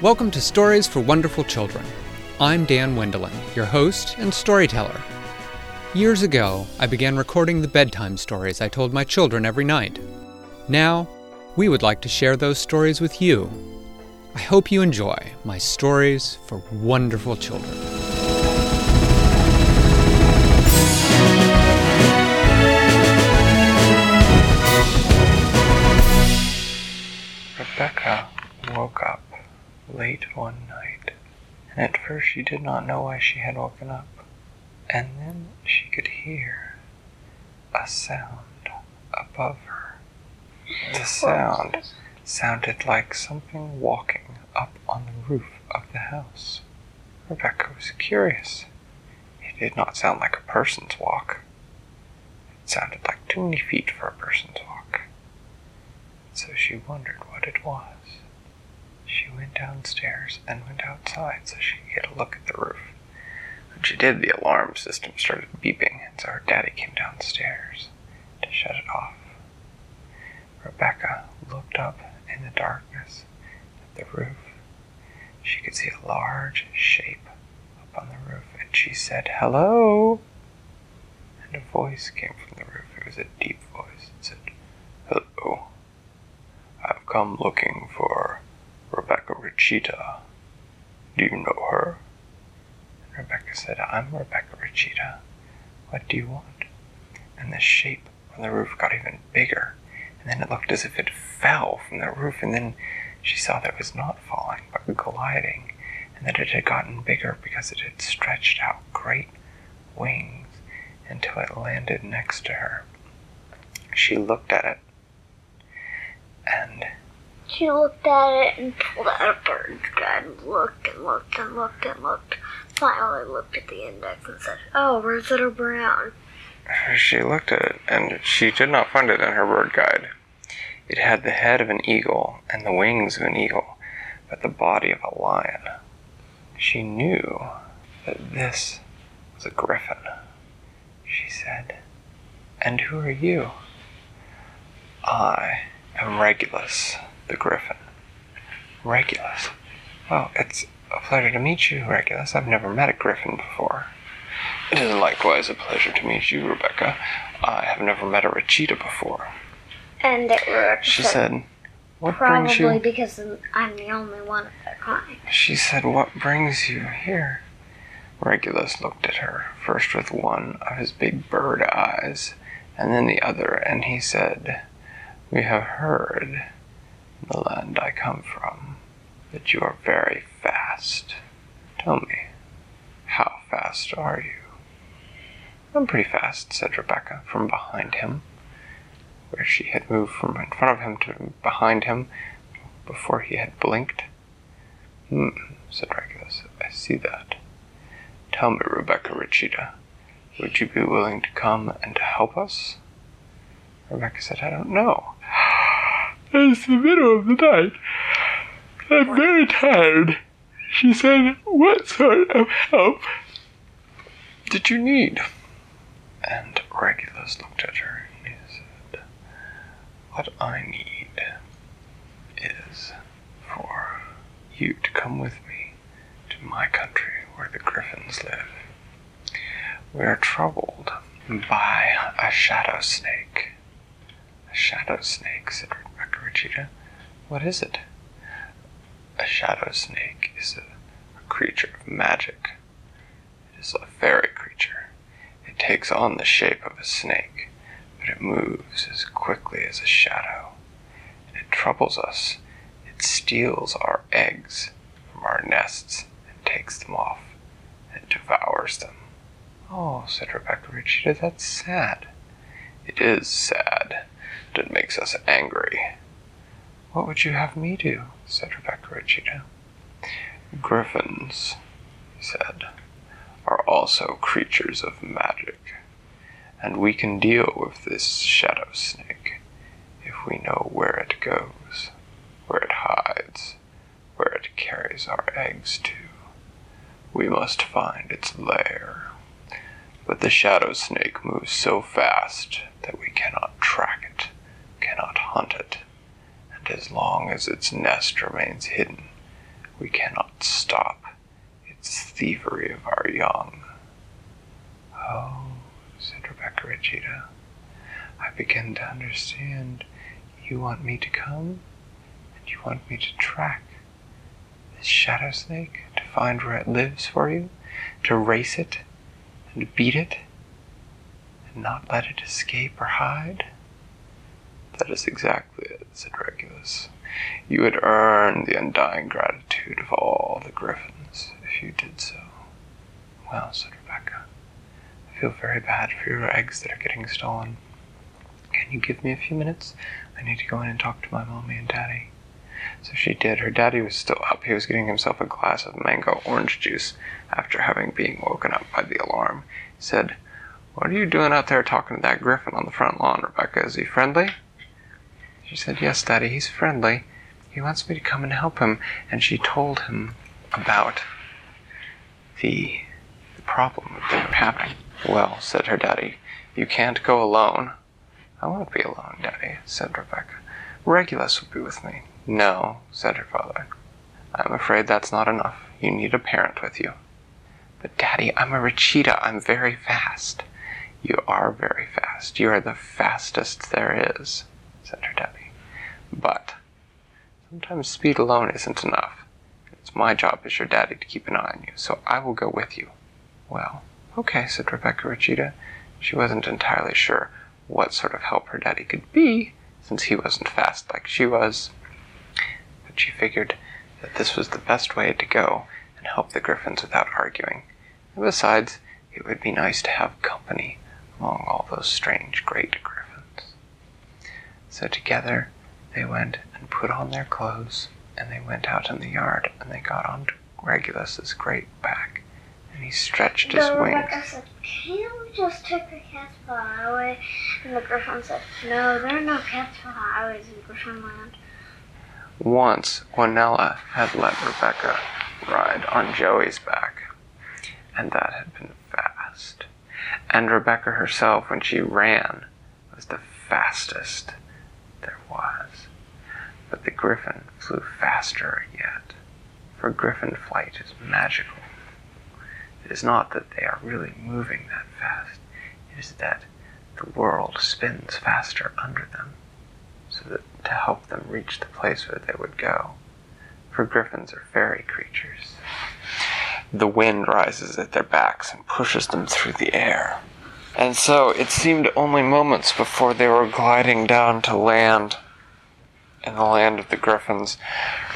Welcome to Stories for Wonderful Children. I'm Dan Wendelin, your host and storyteller. Years ago, I began recording the bedtime stories I told my children every night. Now, we would like to share those stories with you. I hope you enjoy my stories for wonderful children. Late one night, and at first she did not know why she had woken up. And then she could hear a sound above her. The sound sounded like something walking up on the roof of the house. Rebecca was curious. It did not sound like a person's walk. It sounded like too many feet for a person's walk. So she wondered what it was. She went downstairs and went outside so she could get a look at the roof. When she did, the alarm system started beeping, and so her daddy came downstairs to shut it off. Rebecca looked up in the darkness at the roof. She could see a large shape up on the roof, and she said, Hello! And a voice came from the roof. It was a deep voice. It said, Hello. I've come looking for Rebecca Rachita. Do you know her? And Rebecca said, I'm Rebecca Rachita. What do you want? And the shape on the roof got even bigger, and then it looked as if it fell from the roof, and then she saw that it was not falling, but gliding, and that it had gotten bigger because it had stretched out great wings until it landed next to her. She looked at it, and She looked at it and pulled out a bird's guide and looked and looked and looked and looked. Finally looked at the index and said, Oh, Rosetta Brown. She looked at it, and she did not find it in her bird guide. It had the head of an eagle and the wings of an eagle, but the body of a lion. She knew that this was a griffin. She said, And who are you? I am Regulus, the griffin. Regulus? Well, it's a pleasure to meet you, Regulus. I've never met a griffin before. It is likewise a pleasure to meet you, Rebecca. I have never met a Rachita before. And it Rebecca She said, What brings you? Probably because I'm the only one of their kind. She said, What brings you here? Regulus looked at her, first with one of his big bird eyes, and then the other, and he said, We have heard, the land I come from, that you are very fast. Tell me, how fast are you? I'm pretty fast, said Rebecca, from behind him, where she had moved from in front of him to behind him before he had blinked. Hmm, said Regulus. I see that. Tell me, Rebecca Rachita, would you be willing to come and to help us? Rebecca said, I don't know. It's the middle of the night. I'm very tired. She said, What sort of help did you need? And Regulus looked at her and he said, What I need is for you to come with me to my country where the griffins live. We are troubled by a shadow snake. A shadow snake, said Rachita. What is it? A shadow snake is a, a creature of magic. It is a fairy creature. It takes on the shape of a snake, but it moves as quickly as a shadow. It troubles us. It steals our eggs from our nests and takes them off and devours them. Oh, said Rebecca Rachita, that's sad. It is sad, but it makes us angry. What would you have me do? said Rebecca Rachita. Griffins, he said, are also creatures of magic, and we can deal with this shadow snake if we know where it goes, where it hides, where it carries our eggs to. We must find its lair. But the shadow snake moves so fast that we cannot track it, cannot hunt it, as long as its nest remains hidden, We cannot stop its thievery of our young. Oh, said Rebecca Regina, I begin to understand. You want me to come, and you want me to track this shadow snake, to find where it lives for you, to race it, and beat it, and not let it escape or hide? That is exactly it, said Regulus. You would earn the undying gratitude of all the griffins if you did so. Well, said Rebecca, I feel very bad for your eggs that are getting stolen. Can you give me a few minutes? I need to go in and talk to my mommy and daddy. So she did. Her daddy was still up. He was getting himself a glass of mango orange juice after having been woken up by the alarm. He said, What are you doing out there talking to that griffin on the front lawn, Rebecca? Is he friendly? She said, Yes, Daddy, he's friendly. He wants me to come and help him. And she told him about the, the problem that they were having. Well, said her daddy, you can't go alone. I won't be alone, Daddy, said Rebecca. Regulus will be with me. No, said her father. I'm afraid that's not enough. You need a parent with you. But, Daddy, I'm a Rachita. I'm very fast. You are very fast. You are the fastest there is, said her daddy. But sometimes speed alone isn't enough. It's my job as your daddy to keep an eye on you, so I will go with you. Well, okay, said Rebecca Rachita. She wasn't entirely sure what sort of help her daddy could be, since he wasn't fast like she was. But she figured that this was the best way to go and help the griffins without arguing. And besides, it would be nice to have company among all those strange great griffins. So together they went and put on their clothes, and they went out in the yard, and they got on Regulus's great back, and he stretched his So wings. Rebecca said, Can't we just take the cats for the highway? And the griffin said, No, there are no cats for the highways in Griffinland. Once, Juanella had let Rebecca ride on Joey's back, and that had been fast. And Rebecca herself, when she ran, was the fastest there was. But the griffin flew faster yet, for griffin flight is magical. It is not that they are really moving that fast, it is that the world spins faster under them so that to help them reach the place where they would go. For griffins are fairy creatures. The wind rises at their backs and pushes them through the air. And so it seemed only moments before they were gliding down to land. In the land of the griffins,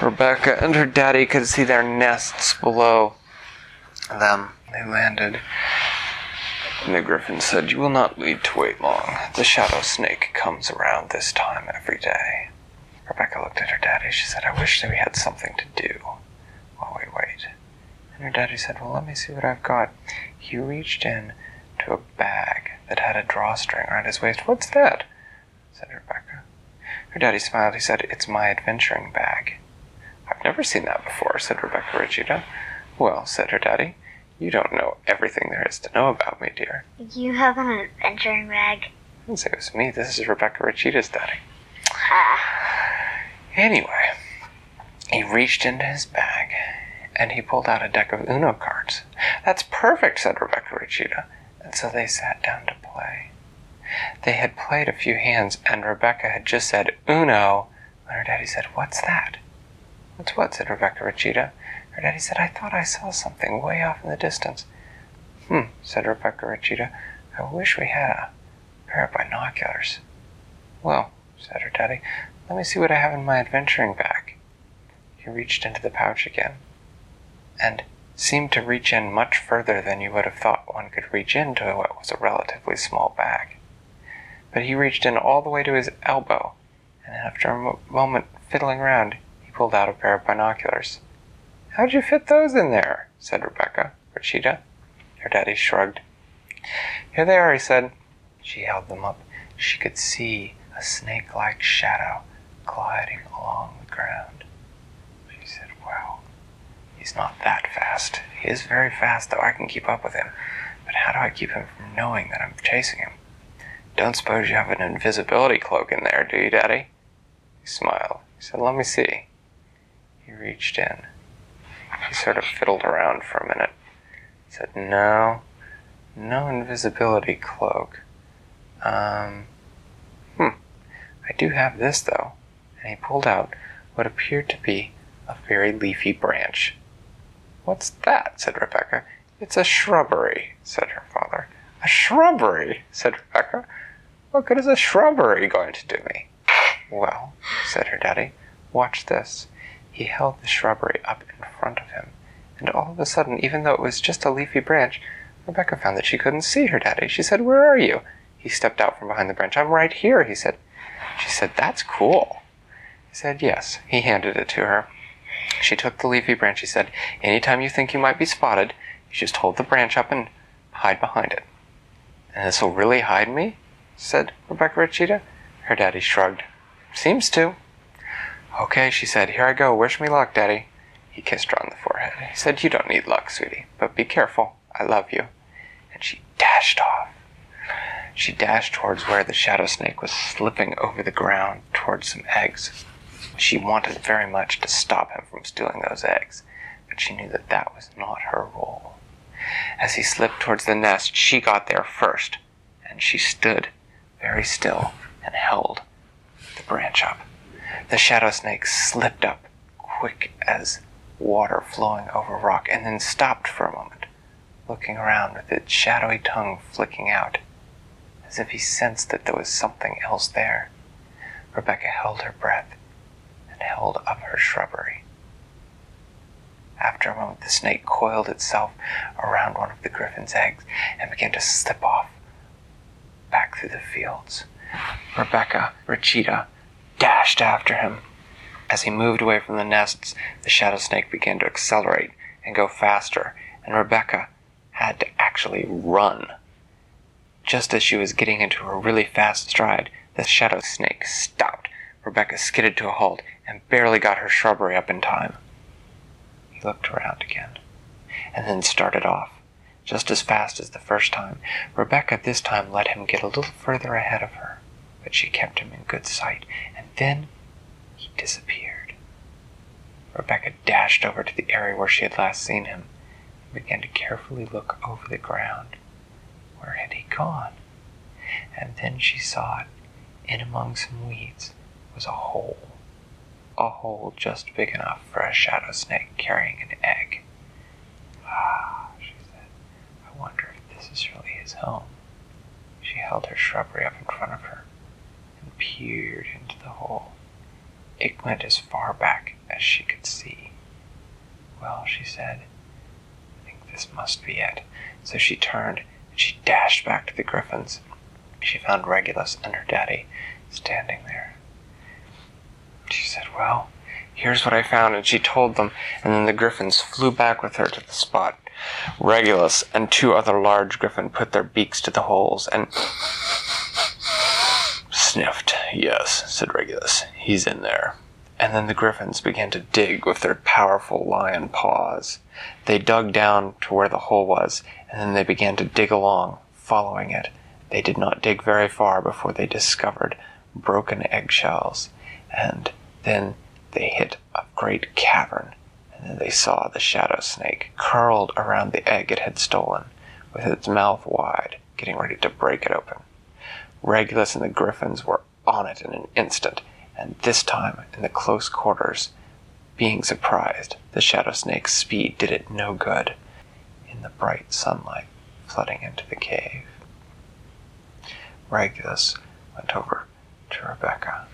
Rebecca and her daddy could see their nests below them. They landed and the griffin said, You will not need to wait long. The shadow snake comes around this time every day. Rebecca looked at her daddy. She said, I wish that we had something to do while we wait. And her daddy said, Well, let me see what I've got. He reached in to a bag that had a drawstring around his waist. What's that? said Rebecca. Her daddy smiled. He said, It's my adventuring bag. I've never seen that before, said Rebecca Regina. Well, said her daddy, you don't know everything there is to know about me, dear. You have an adventuring bag. I didn't say it was me. This is Rebecca Rachita's daddy. Ah, Anyway, he reached into his bag and he pulled out a deck of Uno cards. That's perfect, said Rebecca Rachita. And so they sat down to play. They had played a few hands, and Rebecca had just said Uno when her daddy said, What's that? What's what? said Rebecca Rachita. Her daddy said, I thought I saw something way off in the distance. Hmm, said Rebecca Rachita. I wish we had a pair of binoculars. Well, said her daddy, let me see what I have in my adventuring bag. He reached into the pouch again, and seemed to reach in much further than you would have thought one could reach into what was a relatively small bag. But he reached in all the way to his elbow, and after a mo- moment fiddling around, he pulled out a pair of binoculars. How'd you fit those in there? said Rebecca. Rachita. Her daddy shrugged. Here they are, he said. She held them up. She could see a snake like shadow gliding along the ground. She said, Wow, he's not that fast. He is very fast, though I can keep up with him. But how do I keep him from knowing that I'm chasing him? Don't suppose you have an invisibility cloak in there, do you, Daddy? He smiled. He said, Let me see. He reached in He sort of fiddled around for a minute. He said, No, no invisibility cloak. Um, hmm, I do have this though. And he pulled out what appeared to be a very leafy branch. What's that? said Rebecca. It's a shrubbery, said her father. A shrubbery, said Rebecca. What good is a shrubbery going to do me? Well, said her daddy, watch this. He held the shrubbery up in front of him, and all of a sudden, even though it was just a leafy branch, Rebecca found that she couldn't see her daddy. She said, Where are you? He stepped out from behind the branch. I'm right here, he said. She said, That's cool. He said, Yes. He handed it to her. She took the leafy branch. He said, Anytime you think you might be spotted, you just hold the branch up and hide behind it. And this will really hide me? said Rebecca Rachita. Her daddy shrugged. Seems to. Okay, she said, Here I go. Wish me luck, Daddy. He kissed her on the forehead. He said, You don't need luck, sweetie, but be careful. I love you. And she dashed off. She dashed towards where the shadow snake was slipping over the ground towards some eggs. She wanted very much to stop him from stealing those eggs, but she knew that that was not her role. As he slipped towards the nest, she got there first, and she stood very still and held the branch up. The shadow snake slipped up, quick as water flowing over rock, and then stopped for a moment, looking around with its shadowy tongue flicking out, as if he sensed that there was something else there. Rebecca held her breath and held up her shrubbery. After a moment, the snake coiled itself around one of the griffin's eggs and began to slip off back through the fields. Rebecca, Rachita, dashed after him. As he moved away from the nests, the shadow snake began to accelerate and go faster, and Rebecca had to actually run. Just as she was getting into a really fast stride, the shadow snake stopped. Rebecca skidded to a halt and barely got her shrubbery up in time. He looked around again, and then started off, just as fast as the first time. Rebecca this time let him get a little further ahead of her, but she kept him in good sight, and then he disappeared. Rebecca dashed over to the area where she had last seen him and began to carefully look over the ground. Where had he gone? And then she saw it, in among some weeds, was a hole. A hole just big enough for a shadow snake carrying an egg. Ah, she said, I wonder if this is really his home. She held her shrubbery up in front of her and peered into the hole. It went as far back as she could see. Well, she said, I think this must be it. So she turned and she dashed back to the griffins. She found Regulus and her daddy standing there. Well, here's what I found, and she told them, and then the griffins flew back with her to the spot. Regulus and two other large griffin put their beaks to the holes and sniffed. Yes, said Regulus, he's in there. And then the griffins began to dig with their powerful lion paws. They dug down to where the hole was, and then they began to dig along, following it. They did not dig very far before they discovered broken eggshells, and then they hit a great cavern, and then they saw the shadow snake curled around the egg it had stolen, with its mouth wide, getting ready to break it open. Regulus and the griffins were on it in an instant, and this time, in the close quarters, being surprised, the shadow snake's speed did it no good in the bright sunlight flooding into the cave. Regulus went over to Rebecca,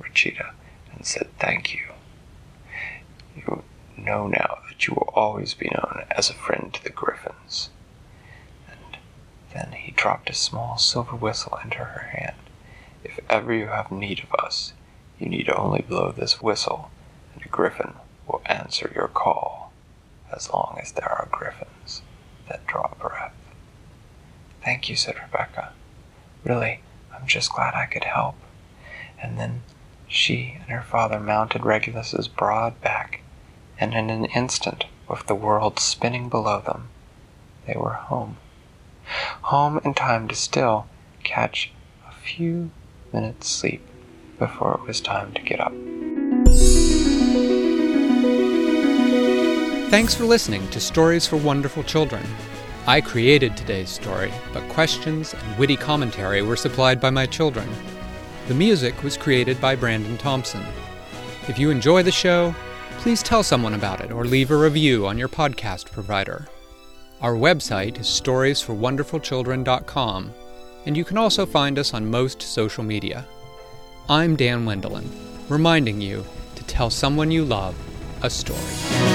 Rachita, and said, Thank you. You know now that you will always be known as a friend to the Griffins. And then he dropped a small silver whistle into her hand. If ever you have need of us, you need only blow this whistle, and a griffin will answer your call, as long as there are griffins that draw breath. Thank you, said Rebecca. Really, I'm just glad I could help. And then she and her father mounted Regulus's broad back, and in an instant, with the world spinning below them, they were home. Home in time to still catch a few minutes' sleep before it was time to get up. Thanks for listening to Stories for Wonderful Children. I created today's story, but questions and witty commentary were supplied by my children. The music was created by Brandon Thompson. If you enjoy the show, please tell someone about it or leave a review on your podcast provider. Our website is storiesforwonderfulchildren.com, and you can also find us on most social media. I'm Dan Wendelin, reminding you to tell someone you love a story.